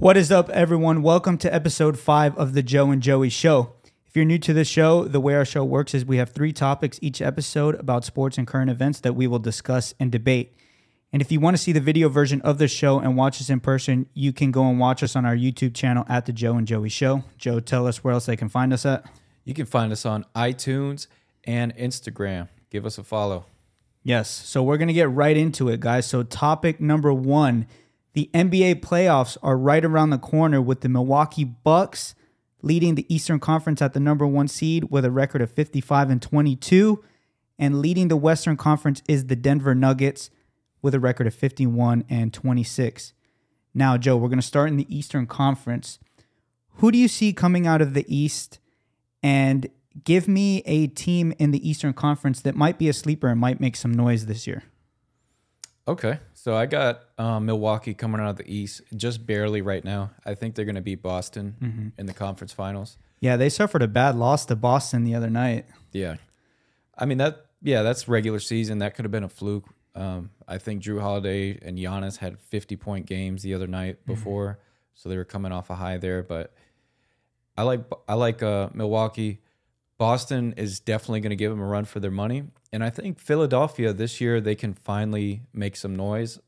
What is up, everyone? Welcome to episode five of the Joe and Joey Show. If you're new to the show, the way our show works is we have three topics each episode about sports and current events that we will discuss and debate. And if you want to see the video version of the show and watch us in person, you can go and watch us on our YouTube channel at the Joe and Joey Show. Joe, tell us where else they can find us at. You can find us on iTunes and Instagram. Give us a follow. Yes. So we're going to get right into it, guys. So, topic number one the NBA playoffs are right around the corner with the Milwaukee Bucks leading the Eastern Conference at the number one seed with a record of 55 and 22. And leading the Western Conference is the Denver Nuggets with a record of 51 and 26. Now, Joe, we're going to start in the Eastern Conference. Who do you see coming out of the East? And give me a team in the Eastern Conference that might be a sleeper and might make some noise this year. Okay. So I got um, Milwaukee coming out of the East just barely right now. I think they're going to beat Boston Mm-hmm. in the conference finals. Yeah, they suffered a bad loss to Boston the other night. Yeah. I mean, that, yeah, that's regular season. That could have been a fluke. Um, I think Jrue Holiday and Giannis had 50 point games the other night before. So they were coming off a high there. But I like, I like uh, Milwaukee. Boston is definitely going to give them a run for their money. And I think Philadelphia this year, they can finally make some noise.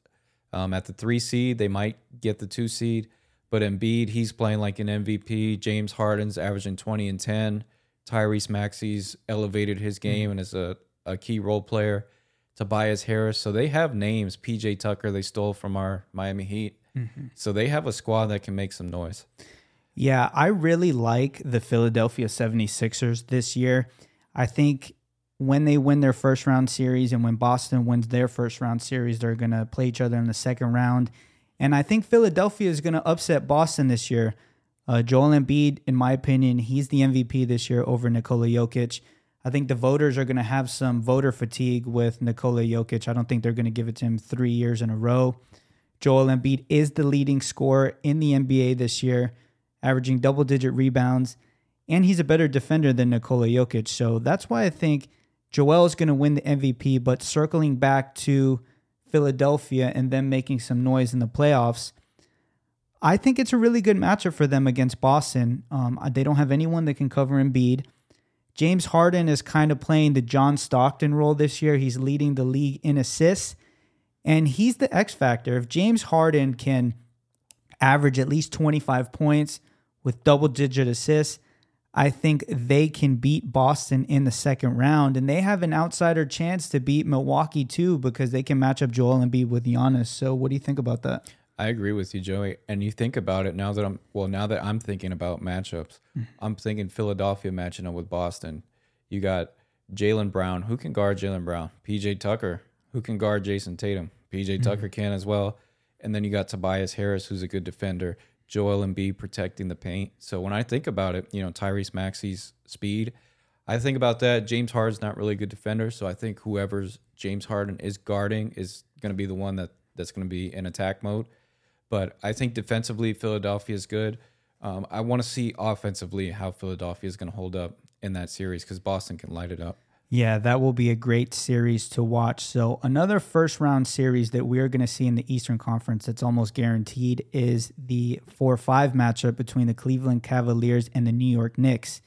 Um, at the three seed, they might get the two seed. But Embiid, he's playing like an MVP. James Harden's averaging 20 and 10. Tyrese Maxey's elevated his game and is a, a key role player. Tobias Harris. So they have names. PJ Tucker, they stole from our Miami Heat. So they have a squad that can make some noise. Yeah, I really like the Philadelphia 76ers this year. I think when they win their first round series and when Boston wins their first round series, they're going to play each other in the second round. And I think Philadelphia is going to upset Boston this year. Uh, Joel Embiid, in my opinion, he's the MVP this year over Nikola Jokic. I think the voters are going to have some voter fatigue with Nikola Jokic. I don't think they're going to give it to him three years in a row. Joel Embiid is the leading scorer in the NBA this year, averaging double digit rebounds, and he's a better defender than Nikola Jokic. So that's why I think Joel is going to win the MVP. But circling back to Philadelphia and them making some noise in the playoffs, I think it's a really good matchup for them against Boston. Um, they don't have anyone that can cover Embiid. James Harden is kind of playing the John Stockton role this year. He's leading the league in assists, and he's the X factor. If James Harden can average at least 25 points with double digit assists, I think they can beat Boston in the second round, and they have an outsider chance to beat Milwaukee too because they can match up Joel and Embiid with Giannis. So, what do you think about that? I agree with you, Joey. And you think about it now that I'm well, now that I'm thinking about matchups, mm-hmm. I'm thinking Philadelphia matching up with Boston. You got Jaylen Brown, who can guard Jaylen Brown, PJ Tucker, who can guard Jayson Tatum. PJ mm-hmm. Tucker can as well. And then you got Tobias Harris, who's a good defender, Joel Embiid protecting the paint. So when I think about it, you know, Tyrese Maxey's speed, I think about that. James Harden's not really a good defender, so I think whoever's James Harden is guarding is going to be the one that that's going to be in attack mode. But I think defensively, Philadelphia is good. Um, I want to see offensively how Philadelphia is going to hold up in that series because Boston can light it up. Yeah, that will be a great series to watch. So, another first round series that we're going to see in the Eastern Conference that's almost guaranteed is the 4 5 matchup between the Cleveland Cavaliers and the New York Knicks.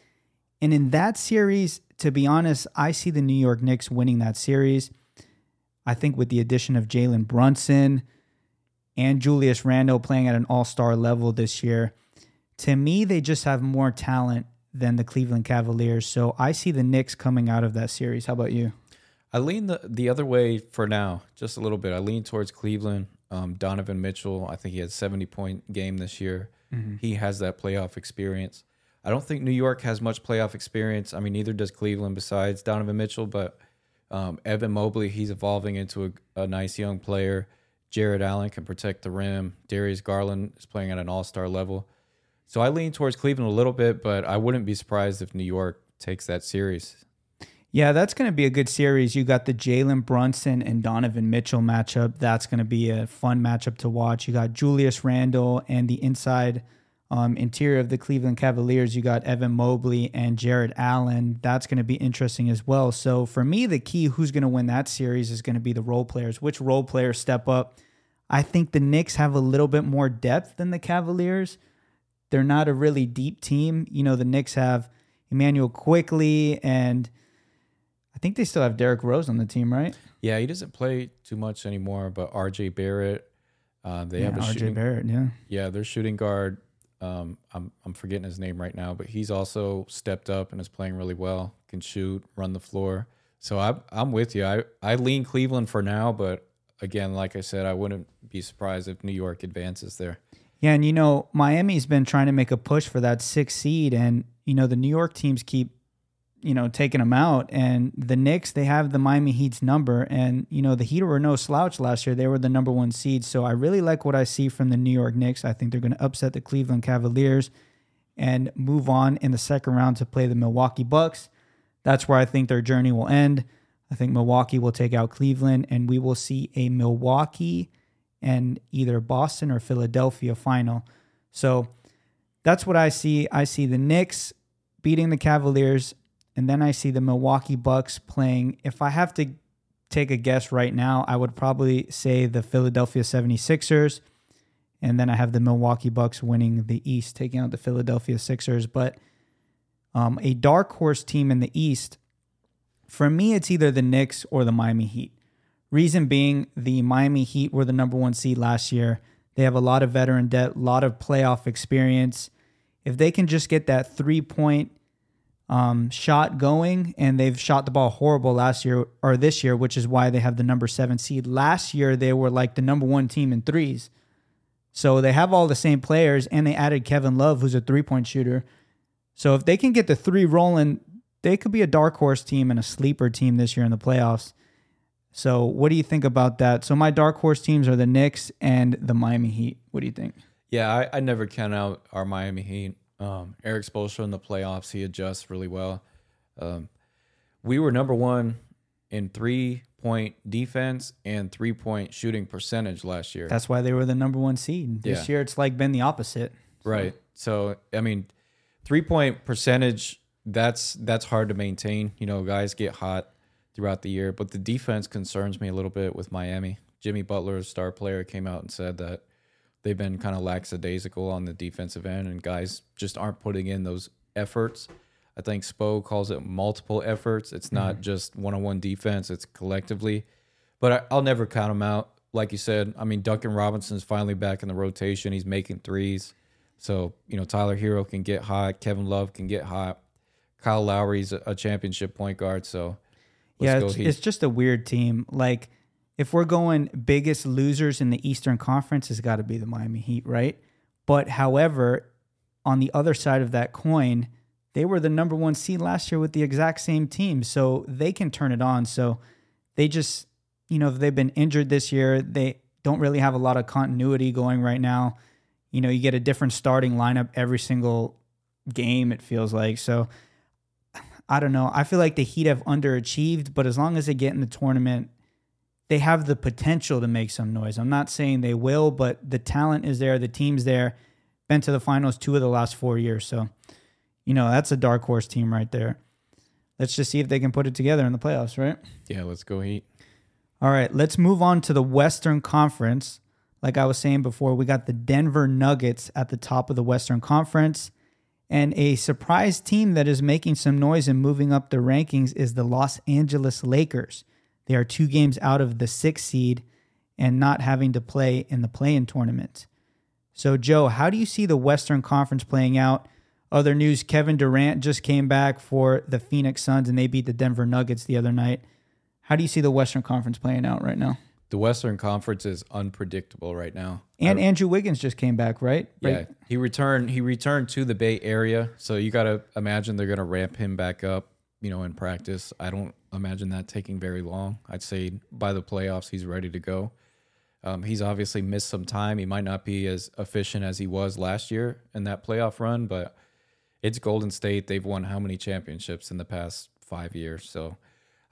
And in that series, to be honest, I see the New York Knicks winning that series. I think with the addition of Jalen Brunson and Julius Randle playing at an all star level this year, to me, they just have more talent than the Cleveland Cavaliers. So I see the Knicks coming out of that series. How about you? I lean the, the other way for now, just a little bit. I lean towards Cleveland. Um, Donovan Mitchell, I think he had 70 point game this year. He has that playoff experience. I don't think New York has much playoff experience. I mean, neither does Cleveland besides Donovan Mitchell, but um, Evan Mobley, he's evolving into a, a nice young player. Jarrett Allen can protect the rim. Darius Garland is playing at an all star level. So I lean towards Cleveland a little bit, but I wouldn't be surprised if New York takes that series. Yeah, that's going to be a good series. You got the Jalen Brunson and Donovan Mitchell matchup. That's going to be a fun matchup to watch. You got Julius Randle and the inside um, interior of the Cleveland Cavaliers. You got Evan Mobley and Jarrett Allen. That's going to be interesting as well. So for me, the key who's going to win that series is going to be the role players. Which role players step up? I think the Knicks have a little bit more depth than the Cavaliers. They're not a really deep team. You know, the Knicks have Immanuel Quickley and I think they still have Derrick Rose on the team, right? Yeah, he doesn't play too much anymore, but RJ Barrett, uh, they yeah, have a RJ shooting, Barrett, yeah. yeah, their shooting guard. Um, I'm I'm forgetting his name right now, but he's also stepped up and is playing really well. Can shoot, run the floor. So I'm I'm with you. I I lean Cleveland for now, but again, like I said, I wouldn't be surprised if New York advances there. Yeah, and you know, Miami's been trying to make a push for that sixth seed, and you know, the New York teams keep, you know, taking them out. And the Knicks, they have the Miami Heat's number, and you know, the Heat were no slouch last year. They were the number one seed. So I really like what I see from the New York Knicks. I think they're going to upset the Cleveland Cavaliers and move on in the second round to play the Milwaukee Bucks. That's where I think their journey will end. I think Milwaukee will take out Cleveland, and we will see a Milwaukee and either Boston or Philadelphia final. So that's what I see. I see the Knicks beating the Cavaliers, and then I see the Milwaukee Bucks playing. If I have to take a guess right now, I would probably say the Philadelphia 76ers. And then I have the Milwaukee Bucks winning the East, taking out the Philadelphia Sixers. But um, a dark horse team in the East, for me, it's either the Knicks or the Miami Heat. Reason being, the Miami Heat were the number one seed last year. They have a lot of veteran debt, a lot of playoff experience. If they can just get that three point um, shot going, and they've shot the ball horrible last year or this year, which is why they have the number seven seed. Last year, they were like the number one team in threes. So they have all the same players, and they added Kevin Love, who's a three point shooter. So if they can get the three rolling, they could be a dark horse team and a sleeper team this year in the playoffs. So what do you think about that? So my dark horse teams are the Knicks and the Miami Heat. What do you think? Yeah, I, I never count out our Miami Heat. Um, Erik Spoelstra in the playoffs, he adjusts really well. Um, we were number one in three point defense and three point shooting percentage last year. That's why they were the number one seed. This Yeah. year it's like been the opposite. Right. So I mean, three point percentage that's that's hard to maintain. You know, guys get hot throughout the year, but the defense concerns me a little bit with Miami. Jimmy Butler, star player, came out and said that they've been kind of lackadaisical on the defensive end, and guys just aren't putting in those efforts. I think Spo calls it multiple efforts. It's not mm-hmm. just one on one defense; it's collectively. But I, I'll never count them out. Like you said, I mean, Duncan Robinson's finally back in the rotation. He's making threes. So, you know, Tyler Herro can get hot. Kevin Love can get hot. Kyle Lowry's a, a championship point guard. So, let's yeah, it's, it's just a weird team. Like if we're going biggest losers in the Eastern Conference, it's got to be the Miami Heat, right? But however, on the other side of that coin, they were the number one seed last year with the exact same team, so they can turn it on. So they just, you know, they've been injured this year, they don't really have a lot of continuity going right now. You know, you get a different starting lineup every single game, it feels like. So I don't know. I feel like the Heat have underachieved, but as long as they get in the tournament, they have the potential to make some noise. I'm not saying they will, but the talent is there, the team's there. Been to the finals two of the last four years. So, you know, that's a dark horse team right there. Let's just see if they can put it together in the playoffs, right? yeah, let's go Heat. All right, let's move on to the Western Conference. Like I was saying before, we got the Denver Nuggets at the top of the Western Conference. And a surprise team that is making some noise and moving up the rankings is the Los Angeles Lakers. They are two games out of the sixth seed and not having to play in the play in tournament. So, Joe, how do you see the Western Conference playing out? Other news Kevin Durant just came back for the Phoenix Suns and they beat the Denver Nuggets the other night. How do you see the Western Conference playing out right now? The Western Conference is unpredictable right now. And Andrew Wiggins just came back, right? Yeah, Right. he returned. He returned to the Bay Area, so you got to imagine they're going to ramp him back up. You know, in practice, I don't imagine that taking very long. I'd say by the playoffs, he's ready to go. Um, he's obviously missed some time. He might not be as efficient as he was last year in that playoff run, but it's Golden State. They've won how many championships in the past five years? So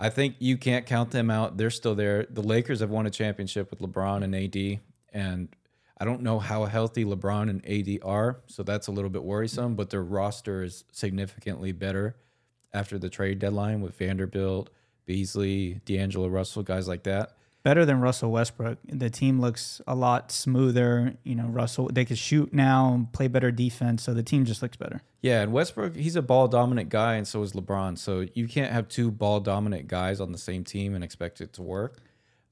I think you can't count them out. They're still there. The Lakers have won a championship with LeBron and AD, and I don't know how healthy LeBron and AD are, so that's a little bit worrisome. But their roster is significantly better after the trade deadline with Vanderbilt, Beasley, D'Angelo Russell, guys like that. Better than Russell Westbrook. The team looks a lot smoother. You know, Russell they could shoot now play better defense, so the team just looks better. Yeah, and Westbrook, he's a ball dominant guy, and so is LeBron. So you can't have two ball dominant guys on the same team and expect it to work.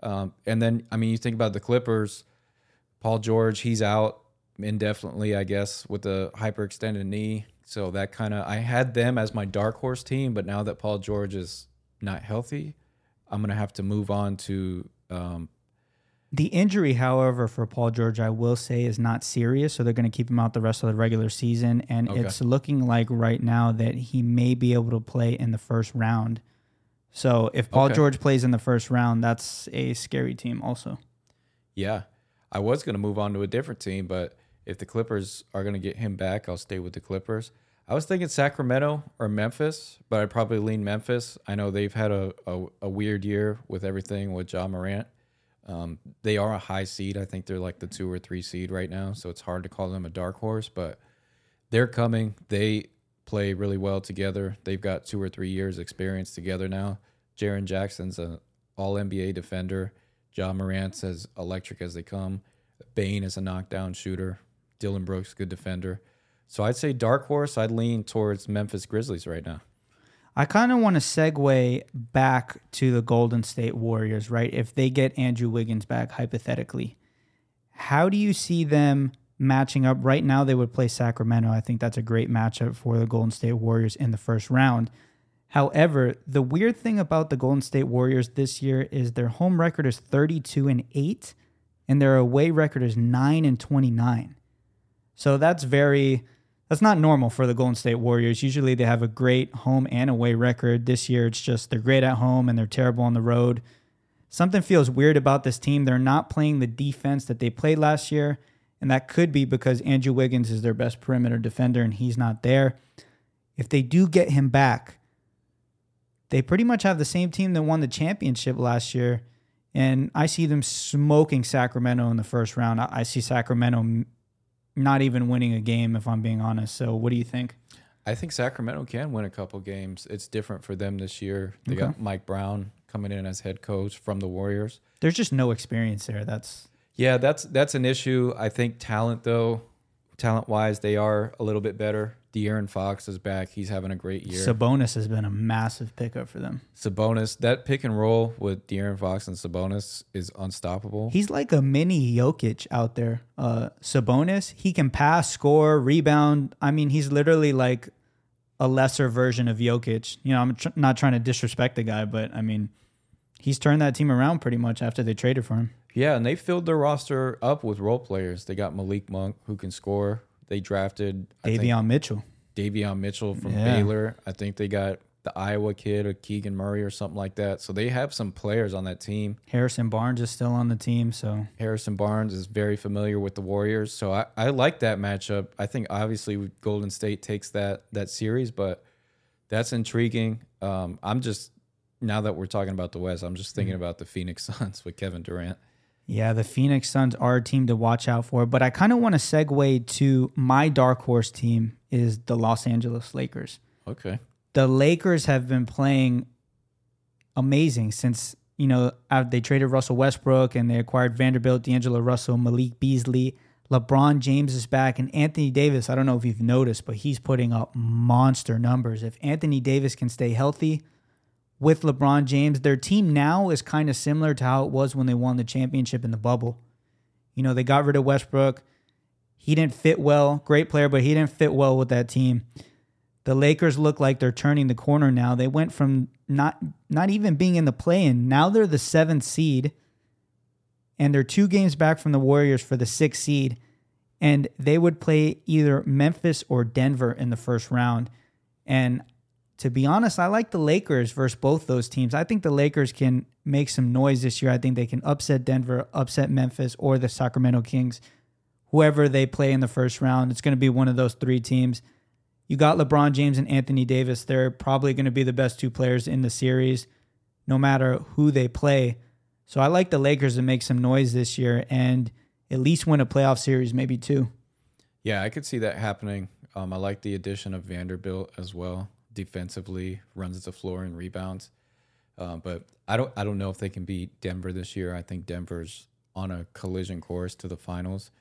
Um, and then, I mean, you think about the Clippers, Paul George, he's out indefinitely, I guess, with a hyperextended knee. So that kind of, I had them as my dark horse team, but now that Paul George is not healthy, I'm going to have to move on to um, The injury, however, for Paul George, I will say, is not serious. So they're going to keep him out the rest of the regular season. And Okay. it's looking like right now that he may be able to play in the first round. So if Paul Okay. George plays in the first round, that's a scary team also. Yeah. I was going to move on to a different team, but if the Clippers are going to get him back, I'll stay with the Clippers. I was thinking Sacramento or Memphis, but I'd probably lean Memphis. I know they've had a, a, a weird year with everything with Ja Morant. Um, they are a high seed. I think they're like the two or three seed right now, so it's hard to call them a dark horse, but they're coming. They play really well together. They've got two or three years experience together now. Jaren Jackson's an all NBA defender. Ja Morant's as electric as they come. Bane is a knockdown shooter. Dillon Brooks, good defender. So I'd say dark horse. I'd lean towards Memphis Grizzlies right now. I kind of want to segue back to the Golden State Warriors, right? If they get Andrew Wiggins back, hypothetically, how do you see them matching up? Right now, they would play Sacramento. I think that's a great matchup for the Golden State Warriors in the first round. However, the weird thing about the Golden State Warriors this year is their home record is 32 and 8, and their away record is 9 and 29. So that's very that's not normal for the Golden State Warriors. Usually they have a great home and away record. This year it's just they're great at home and they're terrible on the road. Something feels weird about this team. They're not playing the defense that they played last year, and that could be because Andrew Wiggins is their best perimeter defender and he's not there. If they do get him back, they pretty much have the same team that won the championship last year. And I see them smoking Sacramento in the first round. I see Sacramento not even winning a game, if I'm being honest. So, what do you think? I think Sacramento can win a couple games. It's different for them this year. They got Mike Brown coming in as head coach from the Warriors. There's just no experience there. That's Yeah, that's that's an issue. I think talent though, talent wise, they are a little bit better. De'Aaron Fox is back. He's having a great year. Sabonis has been a massive pickup for them. Sabonis, that pick and roll with De'Aaron Fox and Sabonis is unstoppable. He's like a mini Jokic out there. Uh, Sabonis, he can pass, score, rebound. I mean, he's literally like a lesser version of Jokic. You know, I'm tr- not trying to disrespect the guy, but I mean, he's turned that team around pretty much after they traded for him. Yeah, and they filled their roster up with role players. They got Malik Monk who can score. They drafted I think, Davion Mitchell. Davion Mitchell from Yeah. Baylor. I think they got the Iowa kid, or Keegan Murray, or something like that. So they have some players on that team. Harrison Barnes is still on the team, so Harrison Barnes is very familiar with the Warriors, so I, I like that matchup. I think obviously Golden State takes that that series, but that's intriguing. Um, I'm just now that we're talking about the West, I'm just thinking about the Phoenix Suns with Kevin Durant. Yeah, the Phoenix Suns are a team to watch out for, but I kind of want to segue to my dark horse team is the Los Angeles Lakers. Okay, The Lakers have been playing amazing since, you know, they traded Russell Westbrook and they acquired Vanderbilt, D'Angelo Russell, Malik Beasley. LeBron James is back and Anthony Davis, I don't know if you've noticed, but he's putting up monster numbers. If Anthony Davis can stay healthy, with LeBron James. Their team now is kind of similar to how it was when they won the championship in the bubble. You know, they got rid of Westbrook. He didn't fit well. Great player, but he didn't fit well with that team. The Lakers look like they're turning the corner now. They went from not not even being in the play-in. Now they're the seventh seed, and they're two games back from the Warriors for the sixth seed. And they would play either Memphis or Denver in the first round. And to be honest, I like the Lakers versus both those teams. I think the Lakers can make some noise this year. I think they can upset Denver, upset Memphis, or the Sacramento Kings. Whoever they play in the first round, it's going to be one of those three teams. You got LeBron James and Anthony Davis. They're probably going to be the best two players in the series, no matter who they play. So I like the Lakers to make some noise this year and at least win a playoff series, maybe two. yeah, I could see that happening. Um, I like the addition of Vanderbilt as well. Defensively, runs the floor and rebounds. Uh, but I don't I don't know if they can beat Denver this year. I think Denver's on a collision course to the finals.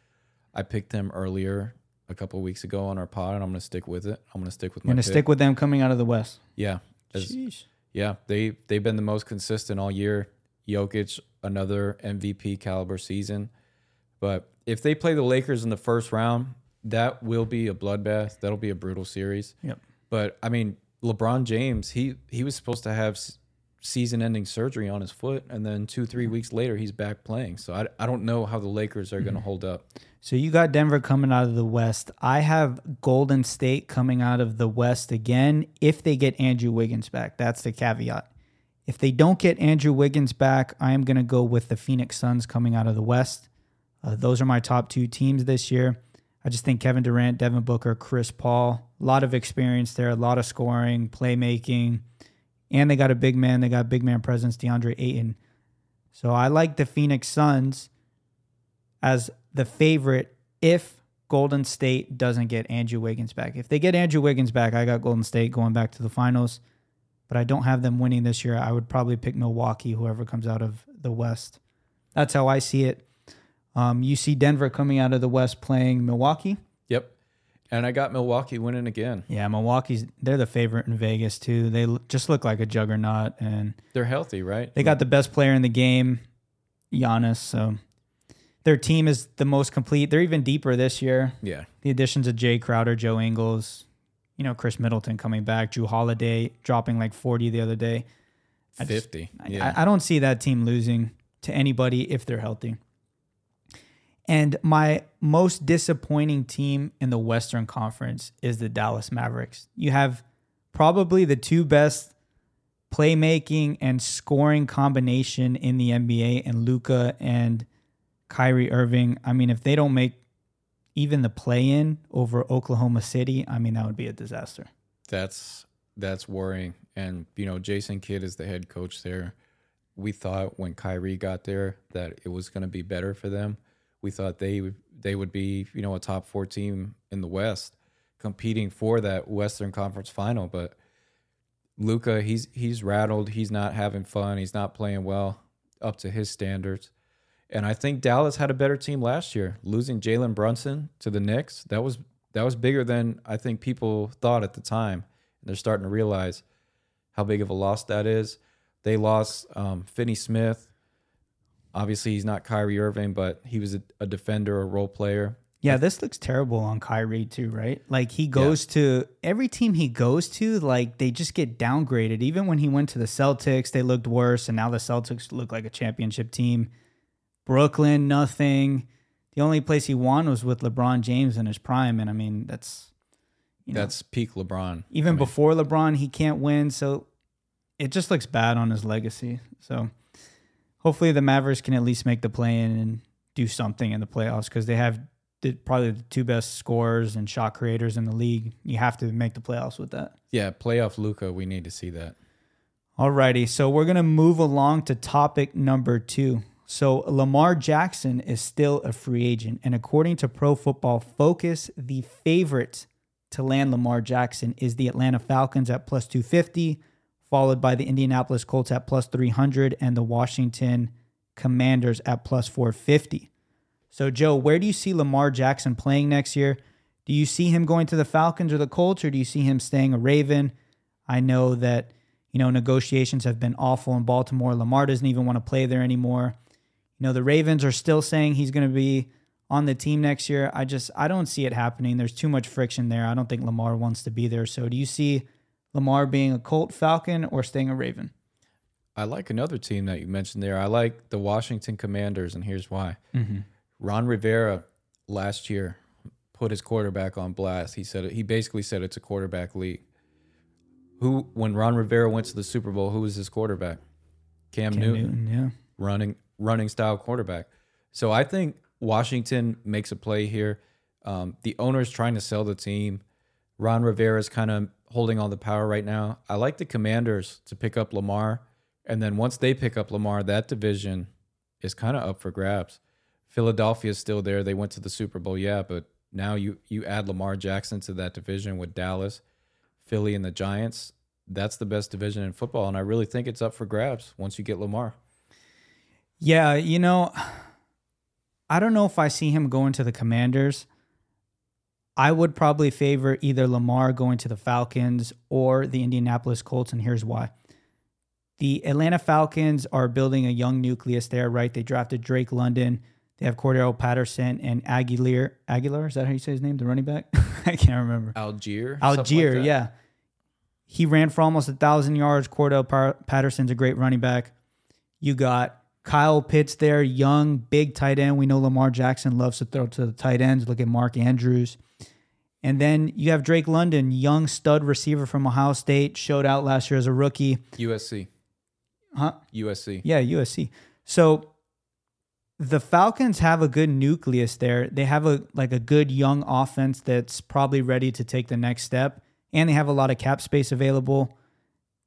I picked them earlier a couple of weeks ago on our pod, and I'm going to stick with it. I'm going to stick with I'm my gonna stick with them coming out of the West. Yeah, as- Sheesh. yeah, they they've been the most consistent all year. Jokic, another MVP caliber season. But if they play the Lakers in the first round, that will be a bloodbath. That'll be a brutal series. Yep. But I mean, LeBron James, he he was supposed to have season-ending surgery on his foot, and then two three weeks later, he's back playing. So I, I don't know how the Lakers are going to hold up. So you got Denver coming out of the West. I have Golden State coming out of the West again if they get Andrew Wiggins back. That's the caveat. If they don't get Andrew Wiggins back, I am going to go with the Phoenix Suns coming out of the West. Uh, those are my top two teams this year. I just think Kevin Durant, Devin Booker, Chris Paul, a lot of experience there, a lot of scoring, playmaking, and they got a big man. They got big man presence, DeAndre Ayton. So I like the Phoenix Suns as the favorite if Golden State doesn't get Andrew Wiggins back. If they get Andrew Wiggins back, I got Golden State going back to the finals, but I don't have them winning this year. I would probably pick Milwaukee, whoever comes out of the West. That's how I see it. Um, you see Denver coming out of the West playing Milwaukee. Yep. And I got Milwaukee winning again. Yeah, Milwaukee's they're the favorite in Vegas too. They l- just look like a juggernaut, and They're healthy, right? They got the best player in the game, Giannis. So their team is the most complete. They're even deeper this year. yeah. The additions of Jae Crowder, Joe Ingles, you know, Khris Middleton coming back, Jrue Holiday dropping like 40 the other day. I 50. I- yeah. I, I don't see that team losing to anybody if they're healthy. And my most disappointing team in the Western Conference is the Dallas Mavericks. You have probably the two best playmaking and scoring combination in the NBA and Luka and Kyrie Irving. I mean, if they don't make even the play in over Oklahoma City, I mean, that would be a disaster. That's that's worrying. And you know, Jason Kidd is the head coach there. We thought when Kyrie got there that it was going to be better for them. We thought they would- they would be you know a top four team in the West, competing for that Western Conference final. But Luka, he's he's rattled. He's not having fun. He's not playing well up to his standards. And I think Dallas had a better team last year. Losing Jalen Brunson to the Knicks, that was that was bigger than I think people thought at the time. And they're starting to realize how big of a loss that is. They lost um, Finney Smith. Obviously, he's not Kyrie Irving, but he was a, a defender, a role player. Yeah, this looks terrible on Kyrie too, right? Like he goes to every team he goes to, like they just get downgraded. Even when he went to the Celtics, they looked worse, and now the Celtics look like a championship team. Brooklyn, nothing. The only place he won was with LeBron James in his prime, and I mean that's you know, That's peak LeBron. even I mean, before LeBron, he can't win. So it just looks bad on his legacy. So hopefully the Mavericks can at least make the play in and do something in the playoffs because they have the, probably the two best scorers and shot creators in the league. You have to make the playoffs with that. yeah, playoff Luka. We need to see that. Alrighty, so we're gonna move along to topic number two. So Lamar Jackson is still a free agent, and according to Pro Football Focus, the favorite to land Lamar Jackson is the Atlanta Falcons at plus two fifty, followed by the Indianapolis Colts at plus three hundred, and the Washington Commanders at plus four fifty. So Joe, where do you see Lamar Jackson playing next year? Do you see him going to the Falcons or the Colts, or do you see him staying a Raven? I know that you know negotiations have been awful in Baltimore. Lamar doesn't even want to play there anymore. You know the Ravens are still saying he's going to be on the team next year. I just I don't see it happening. There's too much friction there. I don't think Lamar wants to be there. So do you see Lamar being a Colt Falcon or staying a Raven? I like another team that you mentioned there. I like the Washington Commanders, and here's why. Ron Rivera last year put his quarterback on blast. He said he basically said it's a quarterback league. Who when Ron Rivera went to the Super Bowl, who was his quarterback? Cam, Cam Newton, Newton, yeah. running running style quarterback. So I think Washington makes a play here. Um, the is trying to sell the team. Ron Rivera is kind of holding all the power right now. I like the Commanders to pick up Lamar, and then once they pick up Lamar, that division is kind of up for grabs. Philadelphia's still there. They went to the Super Bowl, yeah, but now you you add Lamar Jackson to that division with Dallas, Philly, and the Giants. that's the best division in football, and I really think it's up for grabs once you get Lamar. Yeah, you know, I don't know if I see him going to the Commanders. I would probably favor either Lamar going to the Falcons or the Indianapolis Colts, and here's why. The Atlanta Falcons are building a young nucleus there, right? They drafted Drake London. They have Cordarrelle Patterson and Aguilar. Aguilar, is that how you say his name? The running back? I can't remember. Algier, something like Algier, yeah. He ran for almost a thousand yards. Cordell Patterson's a great running back. You got Kyle Pitts there, young, big tight end. We know Lamar Jackson loves to throw to the tight ends. Look at Mark Andrews. And then you have Drake London, young stud receiver from Ohio State, showed out last year as a rookie. USC, Huh? USC. Yeah, USC. So the Falcons have a good nucleus there. They have a like a good young offense that's probably ready to take the next step, and they have a lot of cap space available.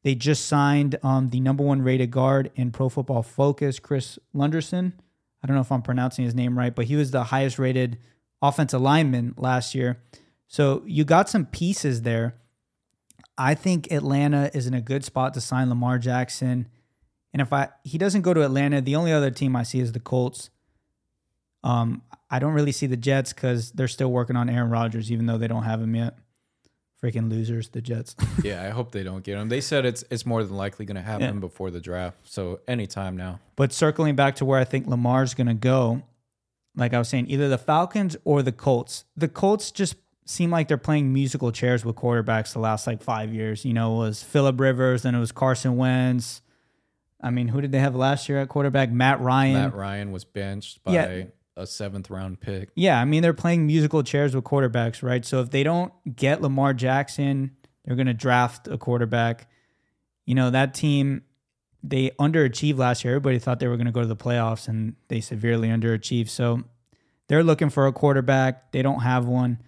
They just signed um, the number one rated guard in Pro Football Focus, Chris Lunderson. I don't know if I'm pronouncing his name right, but he was the highest rated offensive lineman last year. So you got some pieces there. I think Atlanta is in a good spot to sign Lamar Jackson. And if I he doesn't go to Atlanta, the only other team I see is the Colts. Um, I don't really see the Jets because they're still working on Aaron Rodgers, even though they don't have him yet. Freaking losers, the Jets. yeah, I hope they don't get him. They said it's it's more than likely going to happen Yeah. before the draft, so anytime now. but circling back to where I think Lamar's going to go, like I was saying, either the Falcons or the Colts. The Colts just seem like they're playing musical chairs with quarterbacks the last like five years. You know, it was Philip Rivers, then it was Carson Wentz. I mean, who did they have last year at quarterback? Matt Ryan. Matt Ryan was benched by Yeah. A seventh round pick. Yeah, I mean they're playing musical chairs with quarterbacks, right? So if they don't get Lamar Jackson, they're going to draft a quarterback. You know, that team they underachieved last year. Everybody thought they were going to go to the playoffs and they severely underachieved. So they're looking for a quarterback. They don't have one.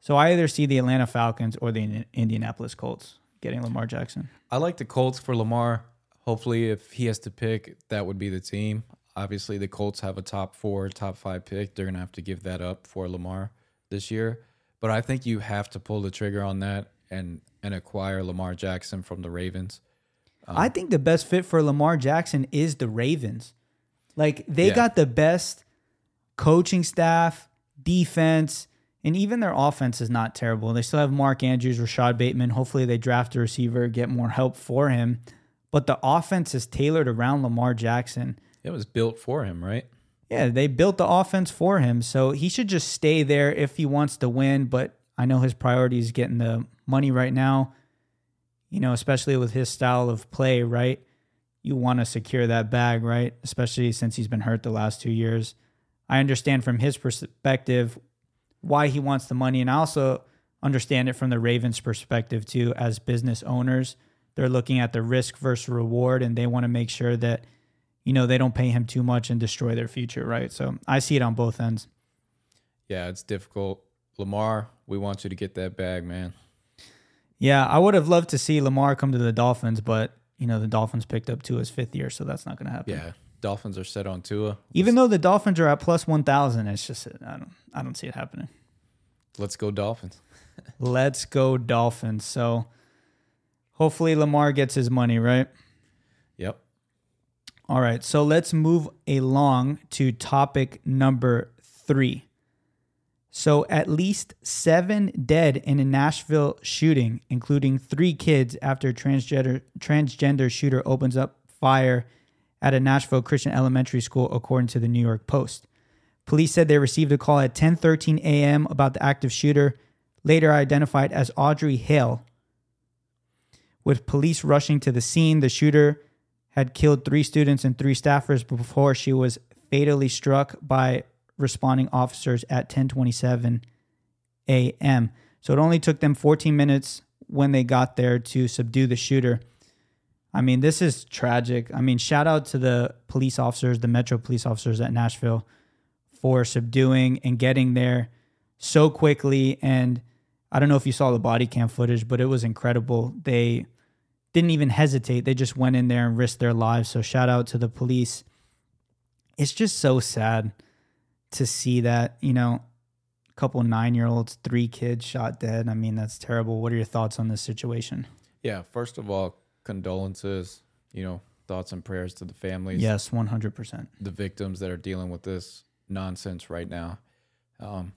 So I either see the Atlanta Falcons or the Indianapolis Colts getting Lamar Jackson. I like the Colts for Lamar. Hopefully, if he has to pick, that would be the team. Obviously, the Colts have a top four, top five pick. They're gonna have to give that up for Lamar this year. But I think you have to pull the trigger on that and and acquire Lamar Jackson from the Ravens. I think the best fit for Lamar Jackson is the Ravens. Like they Yeah. got the best coaching staff, defense, and even their offense is not terrible. They still have Mark Andrews, Rashod Bateman. Hopefully they draft a receiver, get more help for him. But the offense is tailored around Lamar Jackson. It was built for him, right? Yeah, they built the offense for him. So he should just stay there if he wants to win. But I know his priority is getting the money right now, you know, especially with his style of play, right? You want to secure that bag, right? Especially since he's been hurt the last two years. I understand from his perspective why he wants the money. And I also understand it from the Ravens' perspective, too, as business owners. They're looking at the risk versus reward and they want to make sure that you know, they don't pay him too much and destroy their future, right? So I see it on both ends. Yeah, it's difficult. Lamar, we want you to get that bag, man. Yeah, I would have loved to see Lamar come to the Dolphins, but you know, the Dolphins picked up Tua's fifth year, so that's not going to happen. Yeah, Dolphins are set on Tua. Even though the Dolphins are at plus one thousand, it's just I don't I don't see it happening. Let's go Dolphins. Let's go Dolphins. So hopefully Lamar gets his money, right? All right, so let's move along to topic number three. So, at least seven dead in a Nashville shooting, including three kids, after transgender transgender shooter opens up fire at a Nashville Christian elementary school, according to the New York Post. Police said they received a call at 10:13 a.m. about the active shooter, later identified as Audrey Hale. With police rushing to the scene, the shooter had killed three students and three staffers before she was fatally struck by responding officers at 10:27 a.m. So it only took them 14 minutes when they got there to subdue the shooter. I mean, this is tragic. I mean, shout out to the police officers, the Metro police officers at Nashville for subduing and getting there so quickly and I don't know if you saw the body cam footage, but it was incredible. They didn't even hesitate. They just went in there and risked their lives. So shout out to the police. It's just so sad to see that, you know, a couple nine year olds, three kids shot dead. I mean, that's terrible. What are your thoughts on this situation? Yeah, first of all, condolences, you know, thoughts and prayers to the families, Yes, 100%. the victims that are dealing with this nonsense right now. Um,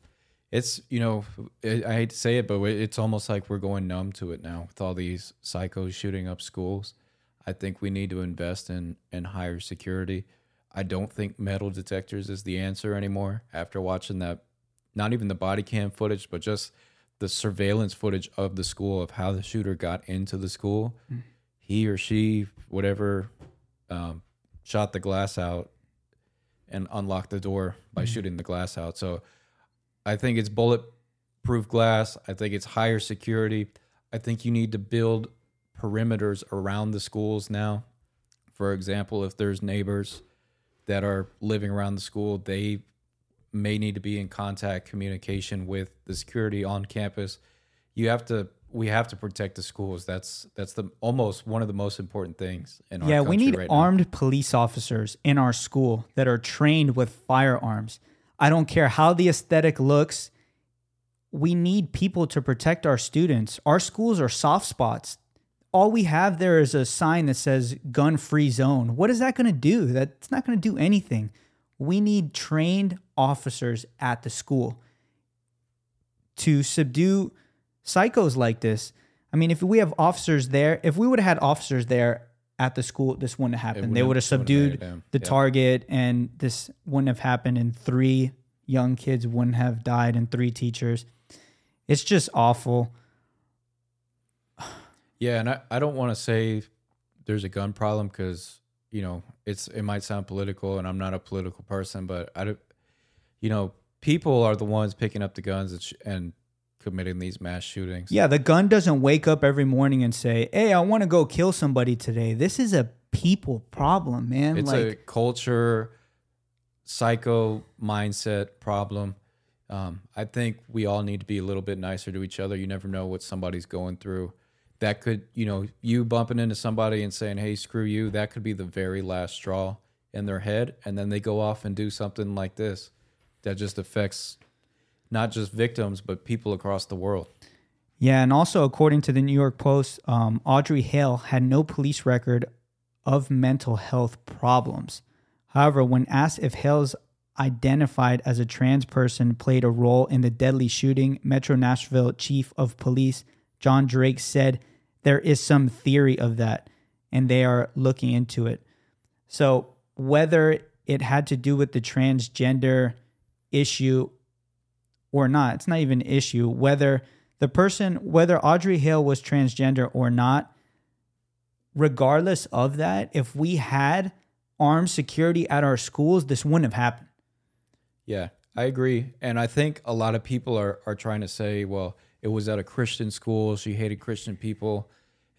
it's, you know, it, I hate to say it, but it's almost like we're going numb to it now with all these psychos shooting up schools. I think we need to invest in, in higher security. I don't think metal detectors is the answer anymore after watching that, not even the body cam footage, but just the surveillance footage of the school of how the shooter got into the school. He or she, whatever, um, shot the glass out and unlocked the door by shooting the glass out. So I think it's bulletproof glass. I think it's higher security. I think you need to build perimeters around the schools now. For example, if there's neighbors that are living around the school, they may need to be in contact communication with the security on campus. You have to we have to protect the schools. That's that's the almost one of the most important things in our Yeah, we need right now. armed police officers in our school that are trained with firearms. I don't care how the aesthetic looks. We need people to protect our students. Our schools are soft spots. All we have there is a sign that says gun free zone. What is that going to do? That's not going to do anything. We need trained officers at the school to subdue psychos like this. I mean, if we have officers there, if we would have had officers there at the school, this wouldn't have happened. They would have subdued the Yeah. target, and this wouldn't have happened. And three young kids wouldn't have died, and three teachers. It's just awful. Yeah, and I, I don't want to say there's a gun problem because you know it's it might sound political, and I'm not a political person, but I don't, you know, people are the ones picking up the guns and committing these mass shootings. Yeah, the gun doesn't wake up every morning and say, "Hey, I want to go kill somebody today." This is a people problem, man. it's like a culture, psycho mindset problem. Um, I think we all need to be a little bit nicer to each other. You never know what somebody's going through. That could, you know, you bumping into somebody and saying, "Hey, screw you." That could be the very last straw in their head, and then they go off and do something like this that just affects not just victims but people across the world. Yeah, and also according to the New York Post, um, Audrey Hale had no police record of mental health problems. However, when asked if Hale's identified as a trans person played a role in the deadly shooting, Metro Nashville Chief of Police John Drake said there is some theory of that, and they are looking into it. So whether it had to do with the transgender issue or not. It's not even an issue. Whether the person, whether Audrey Hale was transgender or not, regardless of that, if we had armed security at our schools, this wouldn't have happened. Yeah, I agree. And I think a lot of people are, are trying to say, well, it was at a Christian school. She hated Christian people.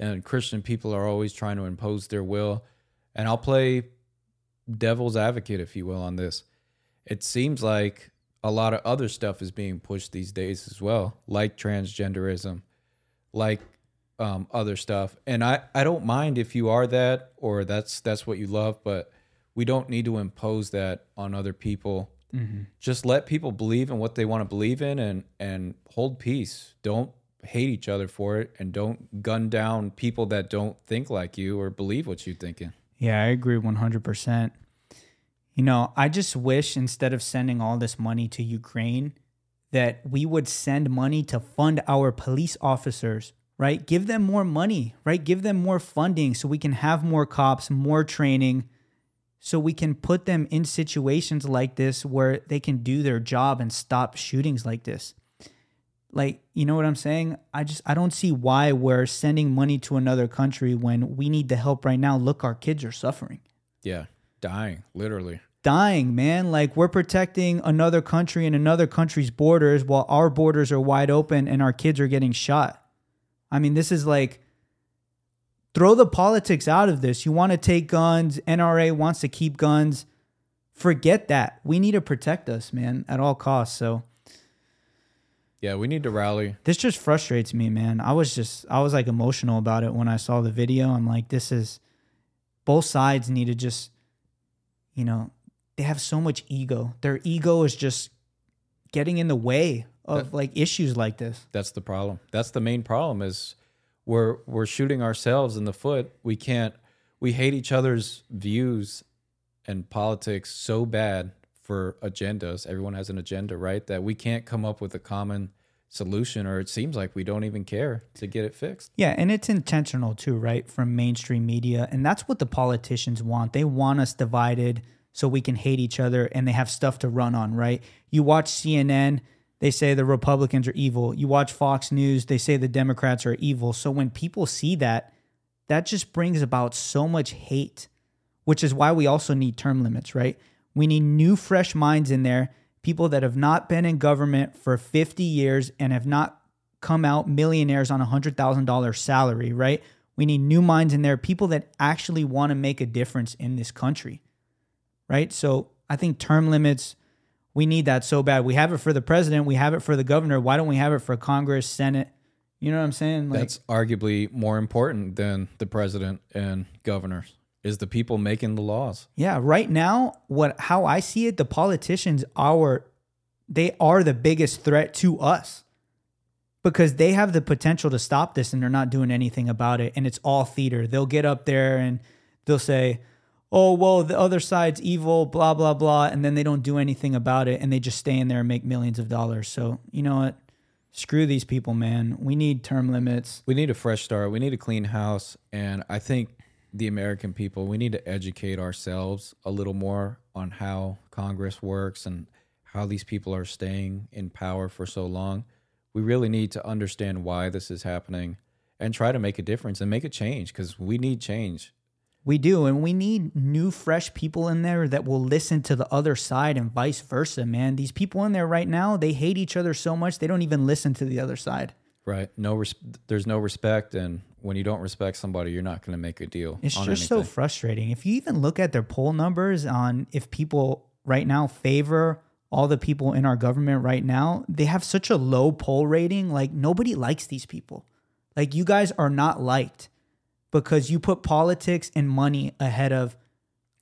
And Christian people are always trying to impose their will. And I'll play devil's advocate, if you will, on this. It seems like a lot of other stuff is being pushed these days as well, like transgenderism, like um, other stuff. And I, I don't mind if you are that or that's that's what you love, but we don't need to impose that on other people just let people believe in what they want to believe in and and hold peace don't hate each other for it and don't gun down people that don't think like you or believe what you're thinking Yeah, I agree 100%. You know, I just wish instead of sending all this money to Ukraine, that we would send money to fund our police officers, right? Give them more money, right? Give them more funding so we can have more cops, more training, so we can put them in situations like this where they can do their job and stop shootings like this. Like, you know what I'm saying? I just I don't see why we're sending money to another country when we need the help right now. Look, our kids are suffering. yeah dying literally Dying, man. Like we're protecting another country and another country's borders while our borders are wide open and our kids are getting shot. I mean, this is like throw the politics out of this. You want to take guns, NRA wants to keep guns. Forget that. We need to protect us, man, at all costs. So, yeah we need to rally this just frustrates me, man. I was just I was like emotional about it when I saw the video. I'm like, this is both sides need to just, you know, they have so much ego. Their ego is just getting in the way of like issues like this. that's the problem that's the main problem is we're we're shooting ourselves in the foot. We can't we hate each other's views and politics so bad for agendas. Everyone has an agenda, right? That we can't come up with a common solution or it seems like we don't even care to get it fixed. Yeah, and it's intentional too, right? From mainstream media. And that's what the politicians want. They want us divided so we can hate each other and they have stuff to run on, right? You watch CNN, they say the Republicans are evil. You watch Fox News, they say the Democrats are evil. So when people see that, that just brings about so much hate, which is why we also need term limits, right? We need new, fresh minds in there people that have not been in government for 50 years and have not come out millionaires on a $100,000 salary, right? We need new minds in there, people that actually want to make a difference in this country, right? So I think term limits, we need that so bad. We have it for the president, we have it for the governor. Why don't we have it for Congress, Senate? You know what I'm saying? Like, That's arguably more important than the president and governors is the people making the laws. Yeah, right now, what how I see it, the politicians are they are the biggest threat to us because they have the potential to stop this and they're not doing anything about it and it's all theater. They'll get up there and they'll say, "Oh, well, the other side's evil, blah blah blah," and then they don't do anything about it and they just stay in there and make millions of dollars. So, you know what? Screw these people, man. We need term limits. We need a fresh start. We need a clean house, and I think the American people, we need to educate ourselves a little more on how Congress works and how these people are staying in power for so long. We really need to understand why this is happening and try to make a difference and make a change because we need change. We do. And we need new, fresh people in there that will listen to the other side and vice versa, man. These people in there right now, they hate each other so much, they don't even listen to the other side. Right. No, res- there's no respect, and when you don't respect somebody, you're not going to make a deal. It's just anything. so frustrating. If you even look at their poll numbers on if people right now favor all the people in our government right now, they have such a low poll rating. Like nobody likes these people. Like you guys are not liked because you put politics and money ahead of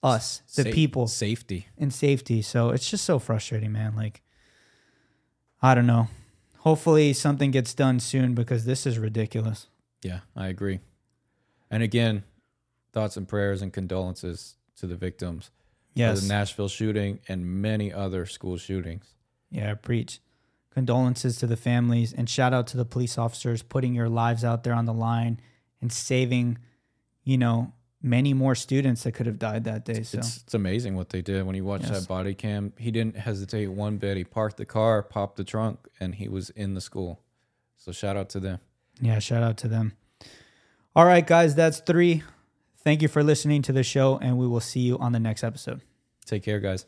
us, the Sa- people, safety and safety. So it's just so frustrating, man. Like I don't know hopefully something gets done soon because this is ridiculous. Yeah, I agree. And again, thoughts and prayers and condolences to the victims yes. of the Nashville shooting and many other school shootings. Yeah, preach. Condolences to the families and shout out to the police officers putting your lives out there on the line and saving, you know, many more students that could have died that day. So it's, it's amazing what they did when you watch yes. that body cam. He didn't hesitate one bit. He parked the car, popped the trunk, and he was in the school. So shout out to them. Yeah, shout out to them. All right, guys, that's three. Thank you for listening to the show, and we will see you on the next episode. Take care, guys.